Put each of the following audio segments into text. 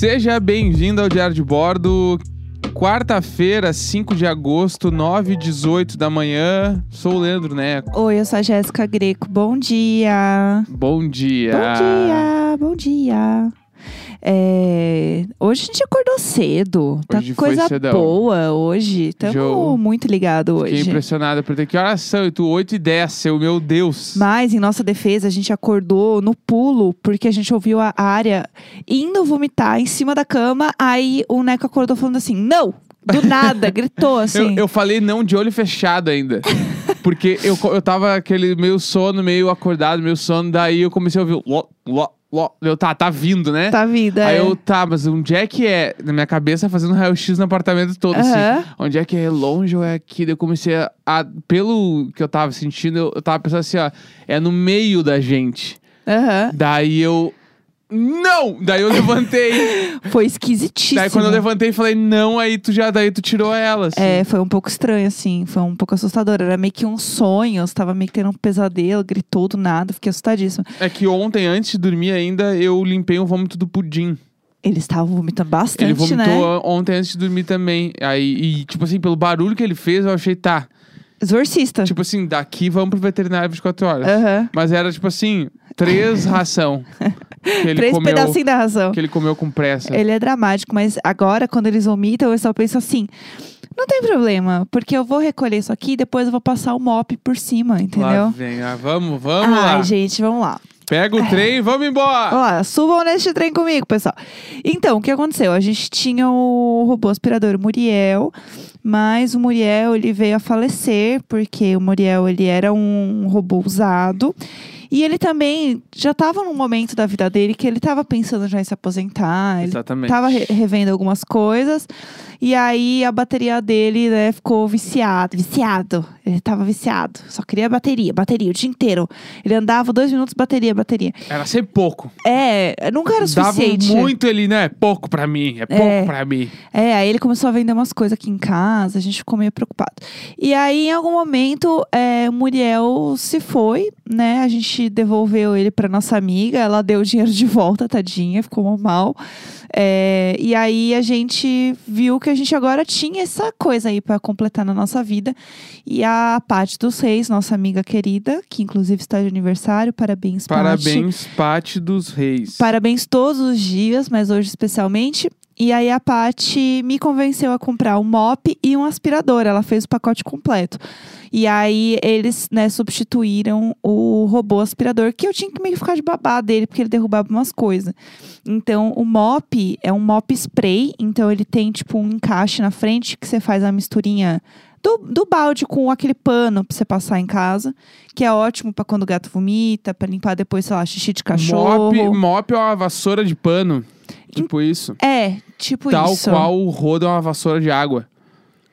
Seja bem-vindo ao Diário de Bordo. Quarta-feira, 5 de agosto, 9 e 18 da manhã. Sou o Leandro Neco. Oi, eu sou a Jéssica Greco. Bom dia. Bom dia. Bom dia, bom dia. É, Hoje a gente acordou cedo. Tá Hoje coisa boa hoje. Estamos Jogo. muito Fiquei hoje. impressionado por ter que horas são? E tu 8 e 10, seu meu Deus. Mas, em nossa defesa, a gente acordou no pulo, porque a gente ouviu a área indo vomitar em cima da cama. Aí o Neco acordou falando assim: não! Do nada, gritou assim. Eu, eu falei não de olho fechado ainda. Porque eu, eu tava aquele meio sono, meio acordado, meio sono. Daí eu comecei a ouvir. Ló, ló. Eu, tá, tá vindo, né? Tá. Aí é. eu, tá, mas onde é que é? Na minha cabeça, fazendo raio-x no apartamento todo, Aham. assim. Onde é que é? Longe ou é aqui? Daí eu comecei a, a- Pelo que eu tava sentindo, eu, eu tava pensando assim, ó. É no meio da gente. Aham. Daí eu... Não! Daí eu levantei. Foi esquisitíssimo. daí quando eu levantei, falei, não, aí tu já... Daí tu tirou ela, assim. É, foi um pouco estranho, assim. Foi um pouco assustador. Era meio que um sonho. Você tava meio que tendo um pesadelo, gritou do nada. Fiquei assustadíssima. É que ontem, antes de dormir ainda, eu limpei o vômito do pudim. Ele estava vomitando bastante, ele vomitou né? ontem antes de dormir também. Aí, e, tipo assim, pelo barulho que ele fez, eu achei, tá. Exorcista. Tipo assim, daqui vamos pro veterinário 24 horas. Aham. Mas era tipo assim, três ração. Três comeu. pedacinhos da razão. Que ele comeu com pressa. Ele é dramático, mas agora, quando eles vomitam, eu só penso assim: não tem problema, porque eu vou recolher isso aqui e depois eu vou passar o mop por cima, Lá entendeu? vem, ah, vamos, vamos Ai, lá. gente, vamos lá. Pega o trem e vamos embora. Ó, subam neste trem comigo, pessoal. Então, o que aconteceu? A gente tinha o robô aspirador Muriel, mas o Muriel ele veio a falecer porque o Muriel ele era um robô usado. E ele também já estava num momento da vida dele que ele estava pensando já em se aposentar, ele Exatamente. Tava re- revendo algumas coisas. E aí a bateria dele, né, ficou viciado. Viciado. Ele tava viciado. Só queria bateria, bateria o dia inteiro. Ele andava dois minutos, bateria, bateria. Era ser pouco. É, nunca era o Dava suficiente. muito ele, né? Pouco pra mim, é pouco É. pra mim. É, aí ele começou a vender umas coisas aqui em casa, a gente ficou meio preocupado. E aí, em algum momento, é, o Muriel se foi, né? A gente devolveu ele pra nossa amiga, ela deu o dinheiro de volta, tadinha, ficou mal. É, e aí a gente viu que a gente agora tinha essa coisa aí pra completar na nossa vida. E a Paty dos Reis, nossa amiga querida, que inclusive está de aniversário, parabéns, Paty. Parabéns, Pate dos Reis. Parabéns todos os dias, mas hoje especialmente. E aí a Paty me convenceu a comprar um mop e um aspirador. Ela fez o pacote completo. E aí eles, né, substituíram o robô aspirador, que eu tinha que meio que ficar de babá dele, porque ele derrubava umas coisas. Então, o mop é um mop spray, então ele tem tipo um encaixe na frente que você faz a misturinha do, do balde com aquele pano pra você passar em casa, que é ótimo pra quando o gato vomita, pra limpar depois, sei lá, xixi de cachorro. Mop, mop é uma vassoura de pano. Tipo isso. É, tipo Tal isso. qual o rodo é uma vassoura de água.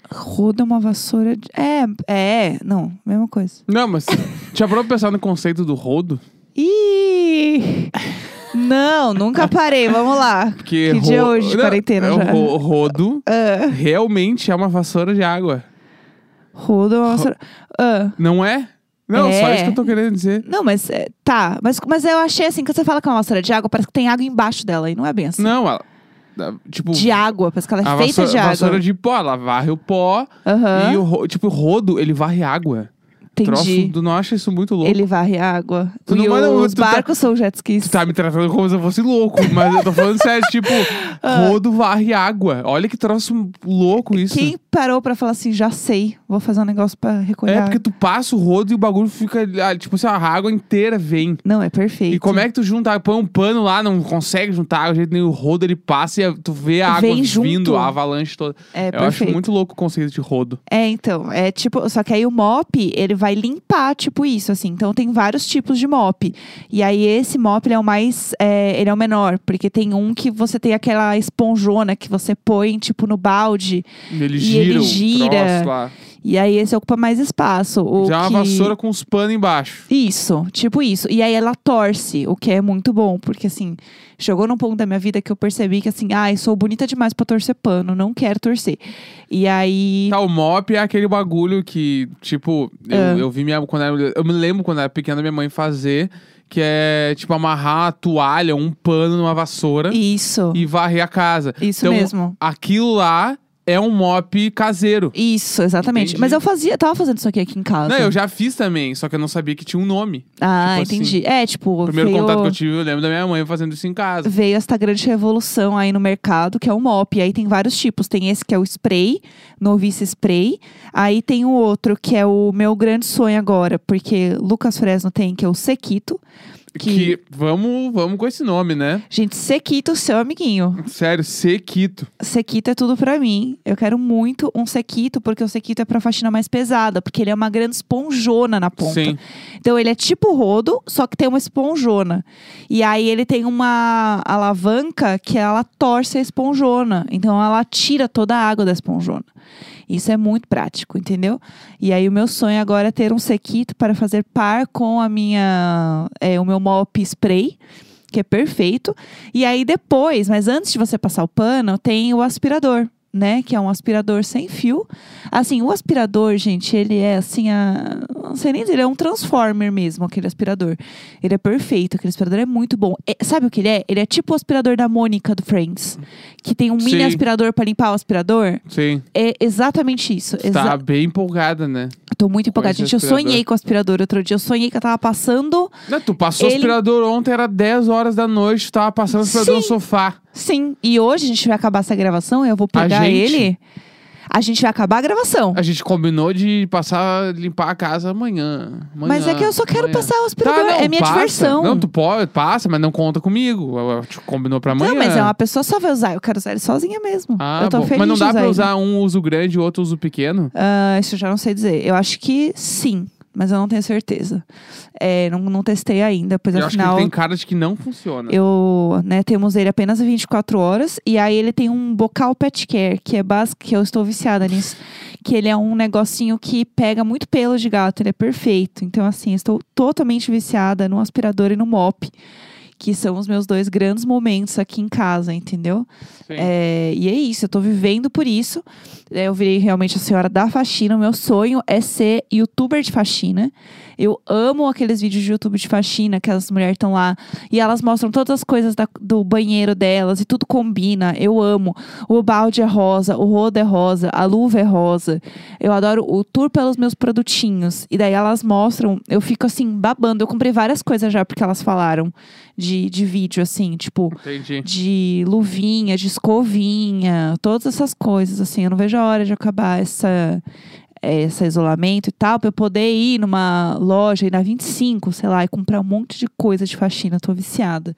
Roda uma vassoura de... É, é, não, mesma coisa. Não, mas já parou pra pensar no conceito do rodo? Ih! Não, nunca parei, vamos lá. Porque Que dia é hoje de Não, quarentena é já? O ro- rodo Ah, realmente é uma vassoura de água. roda uma vassoura... Ah, Não é? Não, só É. isso que eu tô querendo dizer. não, mas é, tá. Mas, mas eu achei assim, quando você fala que é uma vassoura de água, parece que tem água embaixo dela. E não é bem assim. Não, ela, tipo, De água, parece que ela é feita vassoura, de água. vassoura de pó, ela varre o pó Aham, e o tipo, o rodo, ele varre água. Troço, entendi. tu não acha isso muito louco? Ele varre água. Tu não e manda- os tá- barcos são jet skis. Tu tá me tratando como se eu fosse louco, mas eu tô falando sério, tipo, Ah. rodo varre água. Olha que troço louco isso. Quem parou pra falar assim, já sei, vou fazer um negócio pra recolher É porque tu passa o rodo e o bagulho fica, ah, tipo assim, a água inteira vem. Não, é perfeito. E como é que tu junta? Põe um pano lá, não consegue juntar água, jeito nenhum. O rodo ele passa e tu vê a água Vem junto. vindo, a avalanche toda. É Eu perfeito. acho muito louco o conceito de rodo. É, então, é tipo, só que aí o mop, ele vai limpar, tipo isso, assim. Então tem vários tipos de mop. E aí esse mop, ele é o mais, é, ele é o menor, porque tem um que você tem aquela esponjona que você põe, tipo, no balde. Ele E gira, ele gira. E aí esse ocupa mais espaço. O Já é uma que... vassoura com os panos embaixo. Isso, tipo isso. E aí ela torce, o que é muito bom, porque assim, chegou num ponto da minha vida que eu percebi que assim, ai, sou bonita demais pra torcer pano, não quero torcer. E aí. Tá, o mop é aquele bagulho que, tipo, eu, Ah. eu vi minha. Quando era- eu me lembro quando era pequena, minha mãe fazer, que é, tipo, amarrar a toalha, um pano numa vassoura Isso. e varrer a casa. Isso então, mesmo. Aquilo lá é um mop caseiro. Isso, exatamente. Entendi. Mas eu fazia, tava fazendo isso aqui aqui em casa. Não, eu já fiz também, só que eu não sabia que tinha um nome. Ah, tipo assim, entendi. É, tipo, O primeiro veio, contato que eu tive, eu lembro da minha mãe fazendo isso em casa. veio essa grande revolução aí no mercado, que é o mop. Aí tem vários tipos. Tem esse que é o spray, novice spray. Aí tem o outro que é o meu grande sonho agora, porque Lucas Fresno tem, que é o sequito. Que, vamos, vamos com esse nome, né? Gente, sequito, seu amiguinho. Sério, Sequito. Sequito é tudo pra mim. Eu quero muito um sequito, porque o sequito é pra faxina mais pesada, porque ele é uma grande esponjona na ponta. Sim. Então ele é tipo rodo, só que tem uma esponjona. E aí ele tem uma alavanca que ela torce a esponjona. Então ela tira toda a água da esponjona. Isso é muito prático, entendeu? E aí o meu sonho agora é ter um sequito para fazer par com a minha, é, o meu mop spray, que é perfeito. E aí depois, mas antes de você passar o pano, tem o aspirador. Né, que é um aspirador sem fio. Assim, o aspirador, gente, ele é assim, a... não sei nem dizer, ele é um transformer mesmo, aquele aspirador. Ele é perfeito, aquele aspirador é muito bom. É- sabe o que ele é? Ele é tipo o aspirador da Mônica do Friends, que tem um mini Sim. aspirador para limpar o aspirador. Sim. É exatamente isso. Tá Exa bem empolgada, né? Tô muito empolgada. Gente, eu sonhei com o aspirador outro dia. Eu sonhei que eu tava passando. Não, tu passou o Ele- aspirador ontem, era 10 horas da noite, tu tava passando o aspirador no Sim. sofá. Sim. E hoje a gente vai acabar essa gravação. Eu vou pegar gente? ele. A gente vai acabar a gravação. A gente combinou de passar, limpar a casa amanhã. amanhã Mas é que eu só quero amanhã. passar o aspirador. Tá, não, é minha passa. diversão. Não, tu pode, passa, mas não conta comigo. A gente combinou pra amanhã. Não, mas é uma pessoa só vai usar. Eu quero usar ele sozinha mesmo. Ah, eu tô bom. feliz Mas não dá pra ele. usar um uso grande e outro uso pequeno? Ah, isso eu já não sei dizer. Eu acho que sim, mas eu não tenho certeza. É, não, não testei ainda, pois eu acho que afinal. tem cara de que não funciona. Eu, né, temos ele apenas 24 horas. E aí ele tem um bocal pet care, que é básico, que eu estou viciada nisso. Que ele é um negocinho que pega muito pelo de gato, ele é perfeito. Então, assim, estou totalmente viciada no aspirador e no mop. Que são os meus dois grandes momentos aqui em casa, entendeu? É, e é isso, eu tô vivendo por isso. É, eu virei realmente a senhora da faxina. O meu sonho é ser youtuber de faxina. Eu amo aqueles vídeos de YouTube de faxina que as mulheres estão lá e elas mostram todas as coisas da- do banheiro delas e tudo combina. Eu amo. O balde é rosa, o rodo é rosa, a luva é rosa. Eu adoro o tour pelos meus produtinhos. E daí elas mostram, eu fico assim, babando. Eu comprei várias coisas já porque elas falaram de, de vídeo, assim, tipo Entendi. de luvinha, de escovinha, todas essas coisas, assim. Eu não vejo a hora de acabar essa, esse isolamento e tal, pra eu poder ir numa loja, ir na 25, sei lá, e comprar um monte de coisa de faxina. Tô viciada.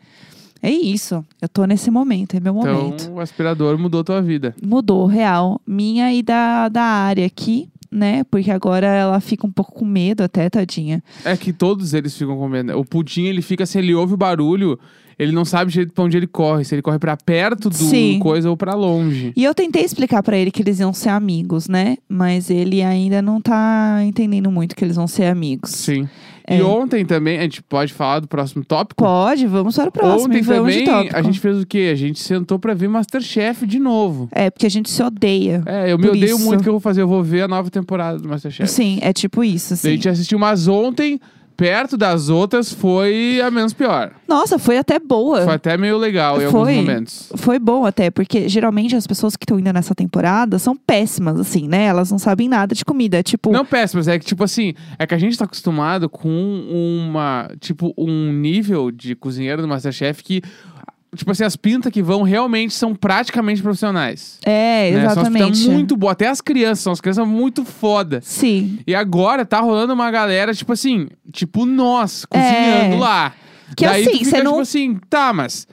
É isso. Eu tô nesse momento, é meu momento. Então, o aspirador mudou tua vida. Mudou, real. Minha e da, da área aqui, né? Porque agora ela fica um pouco com medo até, tadinha. É que todos eles ficam com medo. né? O pudim, ele fica assim, ele ouve o barulho, ele não sabe direito pra onde ele corre. Se ele corre pra perto do Sim. coisa ou pra longe. E eu tentei explicar pra ele que eles iam ser amigos, né? Mas ele ainda não tá entendendo muito que eles vão ser amigos. Sim. É. E ontem também, a gente pode falar do próximo tópico? Pode, vamos para o próximo. Ontem também a gente fez o quê? A gente sentou pra ver Masterchef de novo. É, porque a gente se odeia. É, eu me odeio isso. muito o que eu vou fazer. Eu vou ver a nova temporada do Masterchef. Sim, é tipo isso, Daí A assim. gente assistiu, mas ontem, perto das outras, foi a menos pior. Nossa, foi até boa. Foi até meio legal em Foi. alguns momentos. Foi bom até, porque geralmente as pessoas que estão indo nessa temporada são péssimas, assim, né? Elas não sabem nada de comida. É Tipo, Não péssimas, é que tipo assim, é que a gente tá acostumado com uma, tipo, um nível de cozinheiro do Masterchef que, tipo assim, as pintas que vão realmente são praticamente profissionais. é, né? São as exatamente. pintas muito boas, até as crianças, são as crianças muito foda. Sim. E agora tá rolando uma galera, tipo assim, tipo nós, cozinhando É. lá. Que Daí assim, você não- tipo assim, tá, mas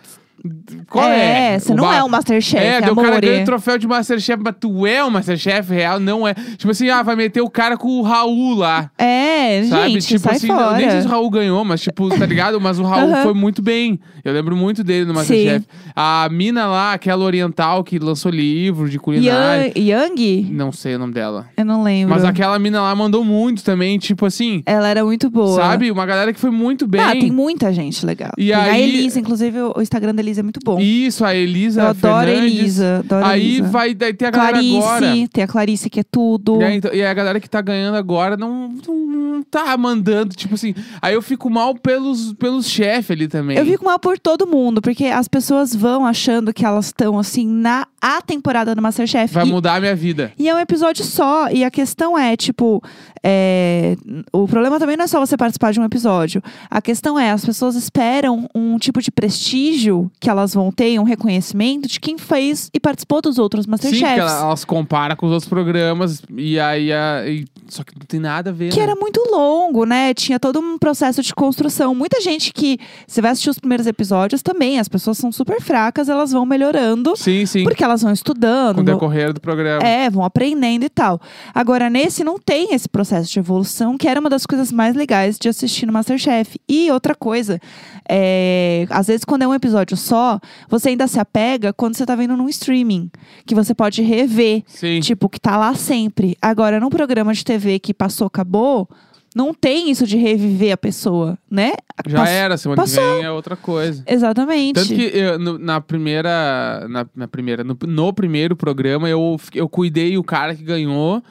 Qual é? É, você O não ba- é o Masterchef, É, daí o cara ganha o troféu de Masterchef, mas tu é o Masterchef real? Não é. Tipo assim, ah, vai meter o cara com o Raul lá. É, Sabe? gente, tipo sai assim, fora. eu nem sei se o Raul ganhou, mas tipo, tá ligado? Mas o Raul Aham. foi muito bem. Eu lembro muito dele no Masterchef. A mina lá, aquela oriental que lançou livro de culinária. Yang? Não sei o nome dela. Eu não lembro. Mas aquela mina lá mandou muito também, tipo assim, Ela era muito boa. sabe? Uma galera que foi muito bem. Ah, tem muita gente legal. E Tem A aí- Elisa, inclusive, o o Instagram da Elisa é muito bom. Isso, a Elisa Eu adoro a Fernandes. Elisa. Adoro a Aí Elisa. vai, daí tem a galera Clarice, agora. tem a Clarice que é tudo. E, aí, então- e a galera que tá ganhando agora não, não, não tá mandando, tipo assim. Aí eu fico mal pelos, pelos chefes ali também. Eu fico mal por todo mundo, porque as pessoas vão achando que elas estão, assim, na a temporada do Masterchef. Vai e, mudar a minha vida. e é um episódio só. E a questão é, tipo, é, o problema também não é só você participar de um episódio. A questão é, as pessoas esperam um tipo de prestígio que elas vão ter, um reconhecimento de quem fez e participou dos outros Sim, Masterchefs. ela- elas comparam com os outros programas. E aí. a- e- só que não tem nada a ver. Que né? era muito longo, né? Tinha todo um processo de construção. Muita gente que. Você vai assistir os primeiros episódios também. As pessoas são super fracas, elas vão melhorando. Sim, sim. Porque elas vão estudando. Com o decorrer do programa. É, vão aprendendo e tal. Agora, nesse não tem esse processo de evolução, que era uma das coisas mais legais de assistir no Masterchef. E outra coisa, é, às vezes quando é um episódio só, você ainda se apega quando você tá vendo num streaming, que você pode rever. Sim. Tipo, que tá lá sempre. Agora, num programa de TV que passou, acabou, não tem isso de reviver a pessoa, né? Já era, semana passou. que vem é outra coisa. Exatamente. Tanto que eu, no- na primeira. Na, na primeira. No, no primeiro programa, eu, eu cuidei o cara que ganhou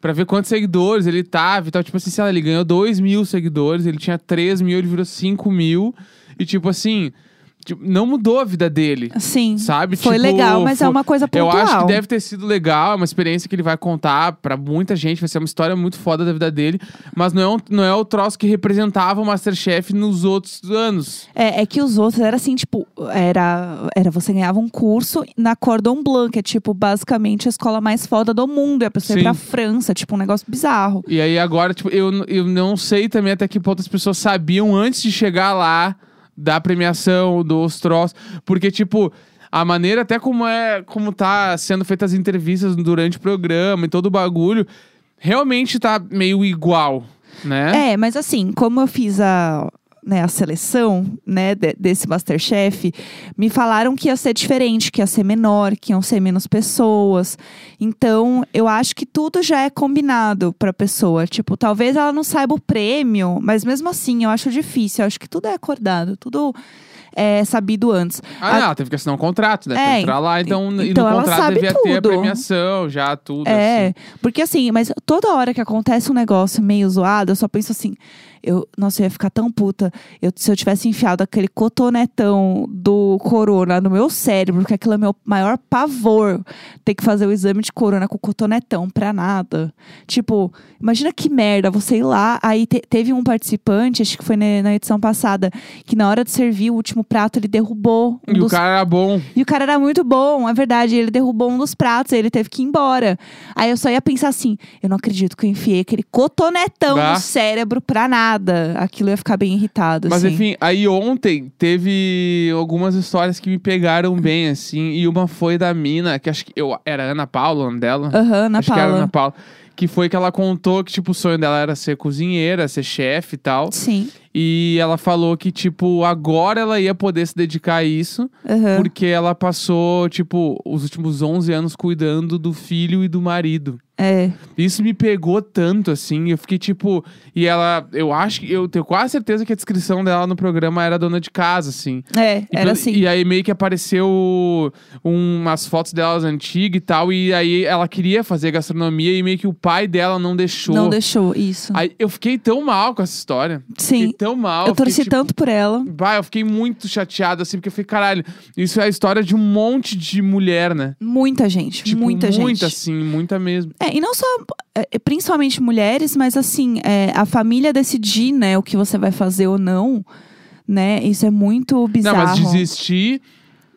pra ver quantos seguidores ele tava e tal. Tipo assim, sei lá, ele ganhou 2 mil seguidores, ele tinha 3 mil, ele virou 5 mil. E tipo assim, tipo, não mudou a vida dele. Sim. Sabe? Foi Tipo, legal, mas é foi- uma coisa Eu pontual. acho que deve ter sido legal, é uma experiência que ele vai contar pra muita gente, vai ser uma história muito foda da vida dele, mas não é, um- não é o troço que representava o Masterchef nos outros anos. É, é que os outros era assim, tipo, era, era você ganhava um curso na Cordon Blanc, que é tipo, basicamente a escola mais foda do mundo. E a pessoa Sim. ia pra França, tipo, um negócio bizarro. E aí agora, tipo, eu, eu não sei também até que ponto as pessoas sabiam antes de chegar lá da premiação, dos troços. Porque, tipo, a maneira até como é, como tá sendo feitas as entrevistas durante o programa e todo o bagulho, realmente tá meio igual, né? É, mas assim, como eu fiz a, né, a seleção né, de- desse Masterchef, me falaram que ia ser diferente, que ia ser menor, que iam ser menos pessoas. Então, eu acho que tudo já é combinado pra pessoa. Tipo, talvez ela não saiba o prêmio, mas mesmo assim, eu acho difícil. Eu acho que tudo é acordado, tudo é sabido antes. Ah, A- não, teve que assinar um contrato, né? É, entrar lá, então, e então no ela contrato devia ter a tudo. premiação, já tudo. É, assim. porque assim, mas toda hora que acontece um negócio meio zoado, eu só penso assim, eu, nossa, eu ia ficar tão puta eu, se eu tivesse enfiado aquele cotonetão do corona no meu cérebro, porque aquilo é meu maior pavor, ter que fazer o exame de corona com cotonetão pra nada. Tipo, imagina que merda, você ir lá, aí te- teve um participante, acho que foi na, na edição passada, que na hora de servir o último prato, ele derrubou um E o dos cara era bom. e o cara era muito bom, é verdade. Ele derrubou um dos pratos, aí ele teve que ir embora. Aí eu só ia pensar assim: eu não acredito que eu enfiei aquele cotonetão no cérebro pra nada. Aquilo ia ficar bem irritado. Mas assim. enfim, aí ontem teve algumas histórias que me pegaram bem, assim. E uma foi da mina, que acho que eu, era Ana Paula, o nome dela. Aham, na acho que era Paula. Ana Paula. Que foi que ela contou que, tipo, o sonho dela era ser cozinheira, ser chefe e tal. Sim. E ela falou que, tipo, agora ela ia poder se dedicar a isso. aham. Porque ela passou, tipo, os últimos 11 anos cuidando do filho e do marido. É. Isso me pegou tanto, assim. Eu fiquei tipo. E ela, eu acho que. Eu tenho quase certeza que a descrição dela no programa era dona de casa, assim. É, E, era assim. e aí meio que apareceu um- umas fotos delas antigas e tal. E aí ela queria fazer gastronomia e meio que o pai dela não deixou. Não deixou, isso. Aí eu fiquei tão mal com essa história. Sim. Fiquei tão mal. eu torci fiquei, tipo, tanto por ela. Bah, eu fiquei muito chateado, assim, porque eu fiquei, caralho, isso é a história de um monte de mulher, né? Muita gente, Tipo, muita gente. Muita, assim, muita mesmo. É, e não só, é, principalmente mulheres, mas assim, é, a família decidir, né, o que você vai fazer ou não, né? Isso é muito bizarro. Não, mas desistir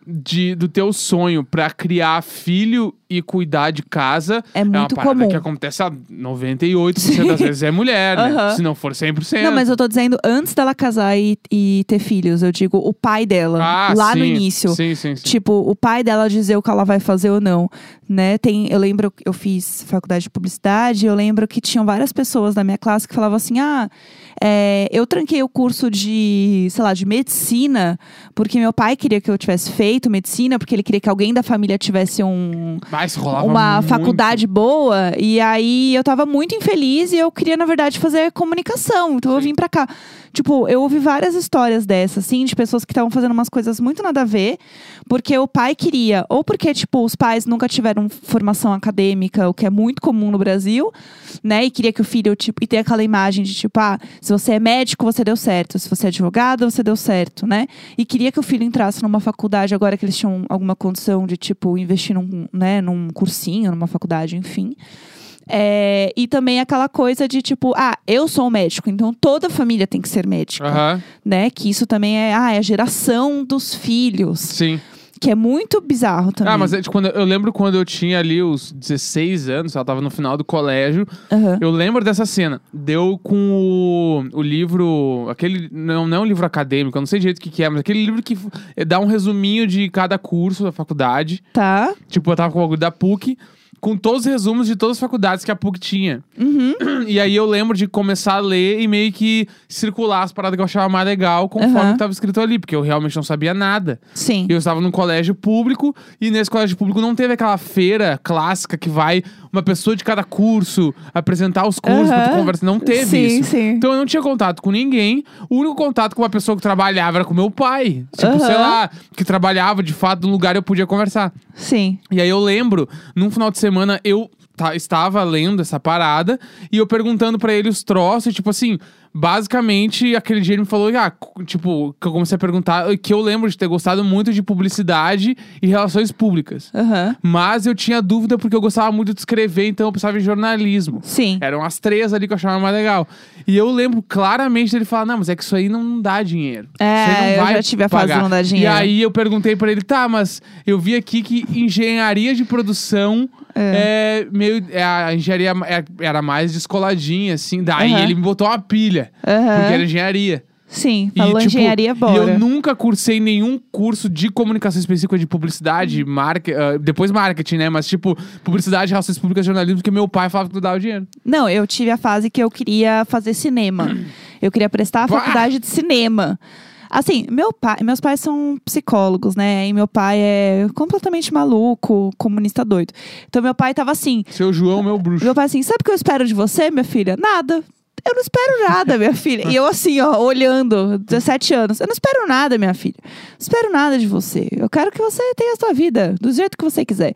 de, do teu sonho pra criar filho e cuidar de casa É é uma muito parada comum. que acontece a 98% das vezes é mulher, né? Aham. Se não for 100%. Não, mas eu tô dizendo antes dela casar e, e ter filhos. Eu digo o pai dela, Ah, lá no sim. início. Sim, sim, sim. Tipo, o pai dela dizer o que ela vai fazer ou não, né? Tem, eu lembro, eu fiz faculdade de publicidade, eu lembro que tinham várias pessoas da minha classe que falavam assim: ah, é, eu tranquei o curso de, sei lá, de medicina, porque meu pai queria que eu tivesse feito medicina, porque ele queria que alguém da família tivesse um, Mas rolava uma muito. faculdade boa. E aí eu tava muito infeliz e eu queria, na verdade, fazer comunicação. Então eu Sim. vim pra cá. Tipo, eu ouvi várias histórias dessas, assim, de pessoas que estavam fazendo umas coisas muito nada a ver, porque o pai queria, ou porque, tipo, os pais nunca tiveram formação acadêmica, o que é muito comum no Brasil, né? E queria que o filho, tipo, e ter aquela imagem de, tipo, ah, se você é médico, você deu certo. Se você é advogado, você deu certo, né? E queria que o filho entrasse numa faculdade, agora que eles tinham alguma condição de, tipo, investir num, né, num cursinho, numa faculdade, enfim. É, e também aquela coisa de tipo, ah, eu sou médico, então toda a família tem que ser médica, Aham, né? Que isso também é, ah, é a geração dos filhos, sim. Que é muito bizarro também. Ah, mas é de quando, eu lembro quando eu tinha ali os 16 anos, ela tava no final do colégio. Aham. Eu lembro dessa cena. Deu com o, o livro. Aquele. Não, não é um livro acadêmico, eu não sei direito o que, que é, mas aquele livro que dá um resuminho de cada curso da faculdade. Tá. Tipo, eu tava com o bagulho da PUC. Com todos os resumos de todas as faculdades que a PUC tinha. Uhum. E aí eu lembro de começar a ler e meio que circular as paradas que eu achava mais legal conforme Aham. que tava escrito ali, porque eu realmente não sabia nada. Sim. Eu estava num colégio público, e nesse colégio público não teve aquela feira clássica que vai uma pessoa de cada curso apresentar os cursos pra tu Aham. conversar. Não teve sim, isso. Sim, Então eu não tinha contato com ninguém. O único contato com uma pessoa que trabalhava era com meu pai. Tipo, Aham. sei lá, que trabalhava de fato no lugar eu podia conversar. sim. E aí eu lembro, num final de semana, eu ta- estava lendo essa parada e eu perguntando pra ele os troços, tipo assim, basicamente aquele dia ele me falou, ah, tipo, que eu comecei a perguntar, que eu lembro de ter gostado muito de publicidade e relações públicas. Aham. Mas eu tinha dúvida porque eu gostava muito de escrever, então eu pensava em jornalismo. Sim. Eram as três ali que eu achava mais legal. E eu lembro claramente dele falar: não, mas é que isso aí não dá dinheiro. É, eu já tive a fase pagar." do não dá dinheiro. E aí eu perguntei pra ele: tá, mas eu vi aqui que engenharia de produção é, meio. é, a engenharia é- era mais descoladinha, assim. Daí Aham. ele me botou uma pilha. Aham. Porque era engenharia. Sim. E, Falou tipo, engenharia, E bora. eu nunca cursei nenhum curso de comunicação específica de publicidade, Hum. marca, ah, depois marketing, né? Mas, tipo, publicidade, relações públicas, jornalismo, porque meu pai falava que tu dava dinheiro. Não, eu tive a fase que eu queria fazer cinema. Eu queria prestar a faculdade de cinema. Assim, meu pai, meus pais são psicólogos, né? E meu pai é completamente maluco, comunista doido. Então meu pai tava assim, Seu João, meu bruxo. meu pai assim, sabe o que eu espero de você, minha filha? Nada. Eu não espero nada, minha filha. E eu assim, ó, olhando, 17 anos. Eu não espero nada, minha filha. Não espero nada de você. Eu quero que você tenha a sua vida do jeito que você quiser.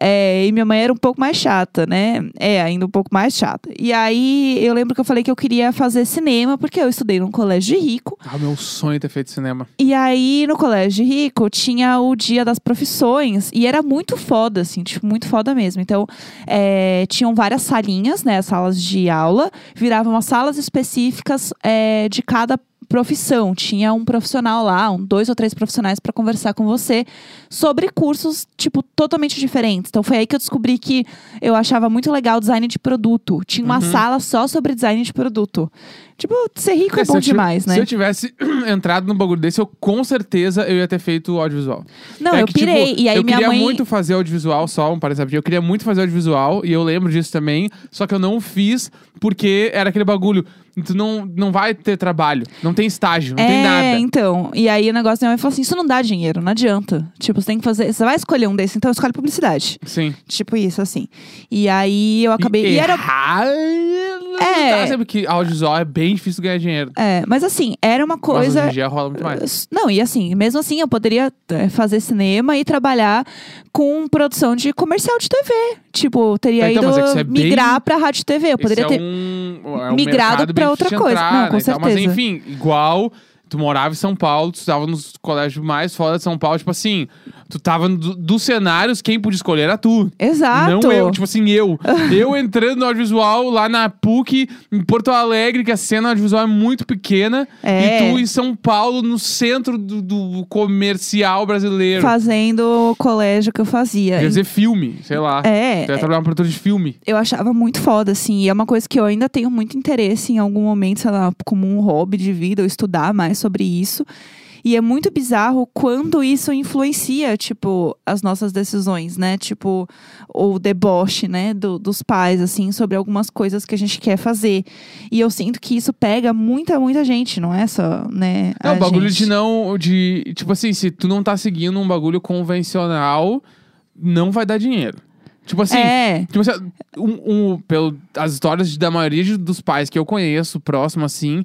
É, e minha mãe era um pouco mais chata, né? É, ainda um pouco mais chata. E aí, eu lembro que eu falei que eu queria fazer cinema, porque eu estudei num colégio de rico. Ah, meu sonho é ter feito cinema. E aí, no colégio de rico, tinha o dia das profissões. E era muito foda, assim, tipo, muito foda mesmo. Então, é, tinham várias salinhas, né? Salas de aula. Viravam as salas específicas é, de cada profissão. Tinha um profissional lá, um, dois ou três profissionais para conversar com você sobre cursos, tipo, totalmente diferentes. Então, foi aí que eu descobri que eu achava muito legal design de produto. Tinha uma sala só sobre design de produto. Tipo, ser rico é, se bom demais, né? Se eu tivesse entrado num bagulho desse, eu com certeza eu ia ter feito audiovisual. Não, É eu que, tipo, pirei. e aí eu minha queria mãe. muito fazer audiovisual, só um parênteses, eu queria muito fazer audiovisual, e eu lembro disso também, só que eu não fiz porque era aquele bagulho, tu não, não vai ter trabalho, não tem estágio, não é, tem nada. então. E aí o negócio da minha mãe falou assim: isso não dá dinheiro, não adianta. Tipo, você tem que fazer. Você vai escolher um desses, então escolhe publicidade. Sim. Tipo isso, assim. E aí eu acabei. E, era. É. Tá, sabe que audiovisual é bem difícil ganhar dinheiro. É, mas assim, era uma Mas hoje coisa. em dia rola muito mais. Não, e assim, mesmo assim, eu poderia é, fazer cinema e trabalhar com produção de comercial de TV. Tipo, teria Então, ido é é bem- migrar pra rádio e TV. Eu poderia é ter. um, é um migrado mercado pra bem outra coisa. entrar, Não, com né, tal. Mas certeza. enfim, igual Tu morava em São Paulo, tu estava nos colégios mais foda de São Paulo, tipo assim, tu tava do- dos cenários, quem podia escolher era tu. Exato. Não eu, tipo assim, eu. eu entrando no audiovisual lá na PUC, em Porto Alegre, que a cena audiovisual é muito pequena. É. E tu em São Paulo, no centro do, do comercial brasileiro. Fazendo o colégio que eu fazia. Quer dizer, filme, sei lá. É, Tu ia trabalhar uma produtora de filme. eu achava muito foda, assim. E é uma coisa que eu ainda tenho muito interesse em algum momento, sei lá, como um hobby de vida, ou estudar mais sobre isso. E é muito bizarro quando isso influencia, tipo, as nossas decisões, né? Tipo, o deboche, né, do- dos pais, assim, sobre algumas coisas que a gente quer fazer. E eu sinto que isso pega muita, muita gente, não é só, né? A o bagulho gente. de não. De, tipo assim, se tu não tá seguindo um bagulho convencional, não vai dar dinheiro. Tipo assim. É, Tipo assim, um, um- pelo, as histórias da maioria dos pais que eu conheço, próximo assim,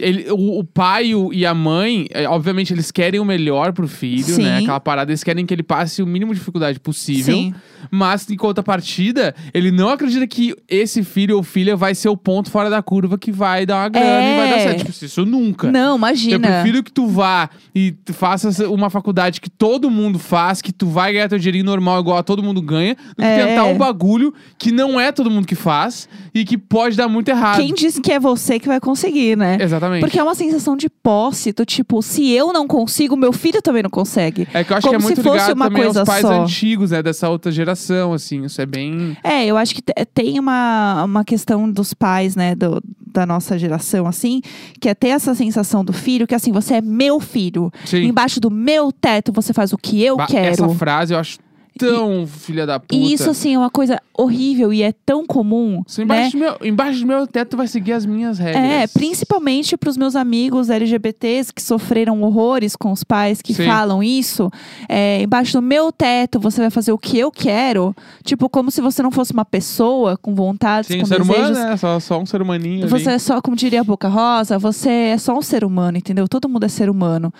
ele, o, o pai e o- e a mãe, é, obviamente, eles querem o melhor pro filho, Sim. né? Aquela parada, eles querem que ele passe o mínimo de dificuldade possível. sim. Mas, em contrapartida, ele não acredita que esse filho ou filha vai ser o ponto fora da curva que vai dar uma grana e vai dar É. certo. Tipo, isso nunca. Não, Eu imagina. prefiro que tu vá e faça uma faculdade que todo mundo faz, que tu vai ganhar teu dinheirinho normal igual a todo mundo ganha, do que É. tentar um bagulho que não é todo mundo que faz e que pode dar muito errado. Quem disse que é você que vai conseguir, né? Exatamente. Porque é uma sensação de posse, do tipo, se eu não consigo, meu filho também não consegue. É que eu acho como que é muito fosse ligado uma também aos coisa pais só. antigos, né? Dessa outra geração, assim. Isso é bem... É, eu acho que te- tem uma, uma questão dos pais, né, do- da nossa geração, assim, que é ter essa sensação do filho, que assim, você é meu filho. Sim. Embaixo do meu teto você faz o que eu Ba- quero. Essa frase eu acho tão filha da puta. E isso, assim, é uma coisa horrível e é tão comum. Isso né? embaixo, do meu, embaixo do meu teto vai seguir as minhas regras. É, principalmente para os meus amigos LGBTs que sofreram horrores com os pais que Sim. falam isso. É, embaixo do meu teto você vai fazer o que eu quero. Tipo, como se você não fosse uma pessoa com vontades, Sim, com um ser desejos. humano, né? Só, só um ser humaninho ali. Você é só, como diria a Boca Rosa, você é só um ser humano, entendeu? Todo mundo é ser humano.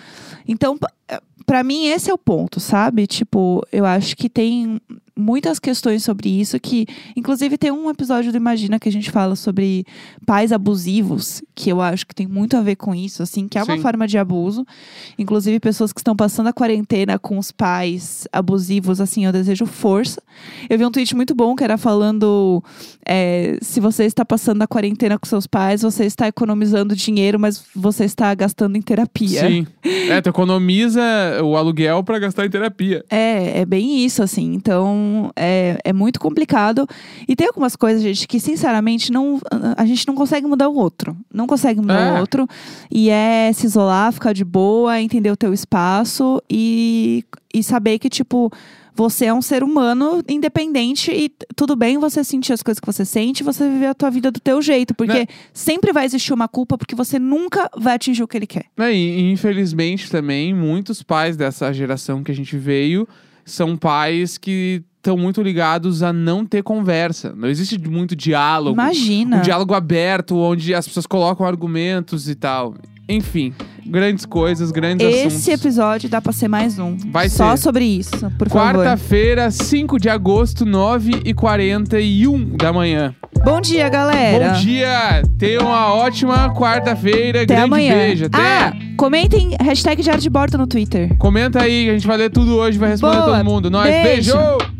Então, pa- pra mim, esse é o ponto, sabe? Tipo, eu acho que tem muitas questões sobre isso que, inclusive, tem um episódio do Imagina que a gente fala sobre pais abusivos, que eu acho que tem muito a ver com isso, assim, que é uma Sim. forma de abuso. Inclusive, pessoas que estão passando a quarentena com os pais abusivos, assim, eu desejo força. Eu vi um tweet muito bom que era falando é, se você está passando a quarentena com seus pais, você está economizando dinheiro, mas você está gastando em terapia. Sim. É, tu economiza o aluguel pra gastar em terapia. É, é bem isso, assim. Então, é, é muito complicado. E tem algumas coisas, gente, que sinceramente não, a gente não consegue mudar o outro. Não consegue mudar É. o outro. E é se isolar, ficar de boa, entender o teu espaço e, e saber que, tipo, você é um ser humano independente e tudo bem você sentir as coisas que você sente, você viver a tua vida do teu jeito. Porque Né? sempre vai existir uma culpa, porque você nunca vai atingir o que ele quer. É, e, infelizmente também, muitos pais dessa geração que a gente veio são pais que estão muito ligados a não ter conversa. Não existe muito diálogo. Imagina. Um diálogo aberto, onde as pessoas colocam argumentos e tal. Enfim, grandes coisas, grandes Esse assuntos. episódio dá pra ser mais um. Vai Só ser. sobre isso, por favor. Quarta-feira, 5 de agosto, 9h41 da manhã. Bom dia, galera. Bom dia! Tenha uma ótima quarta-feira. Grande amanhã. beijo. Até! Ah, comentem hashtag Diário de Bordo no Twitter. Comenta aí, que a gente vai ler tudo hoje, vai responder Boa. todo mundo. Nós, Beijo. beijo.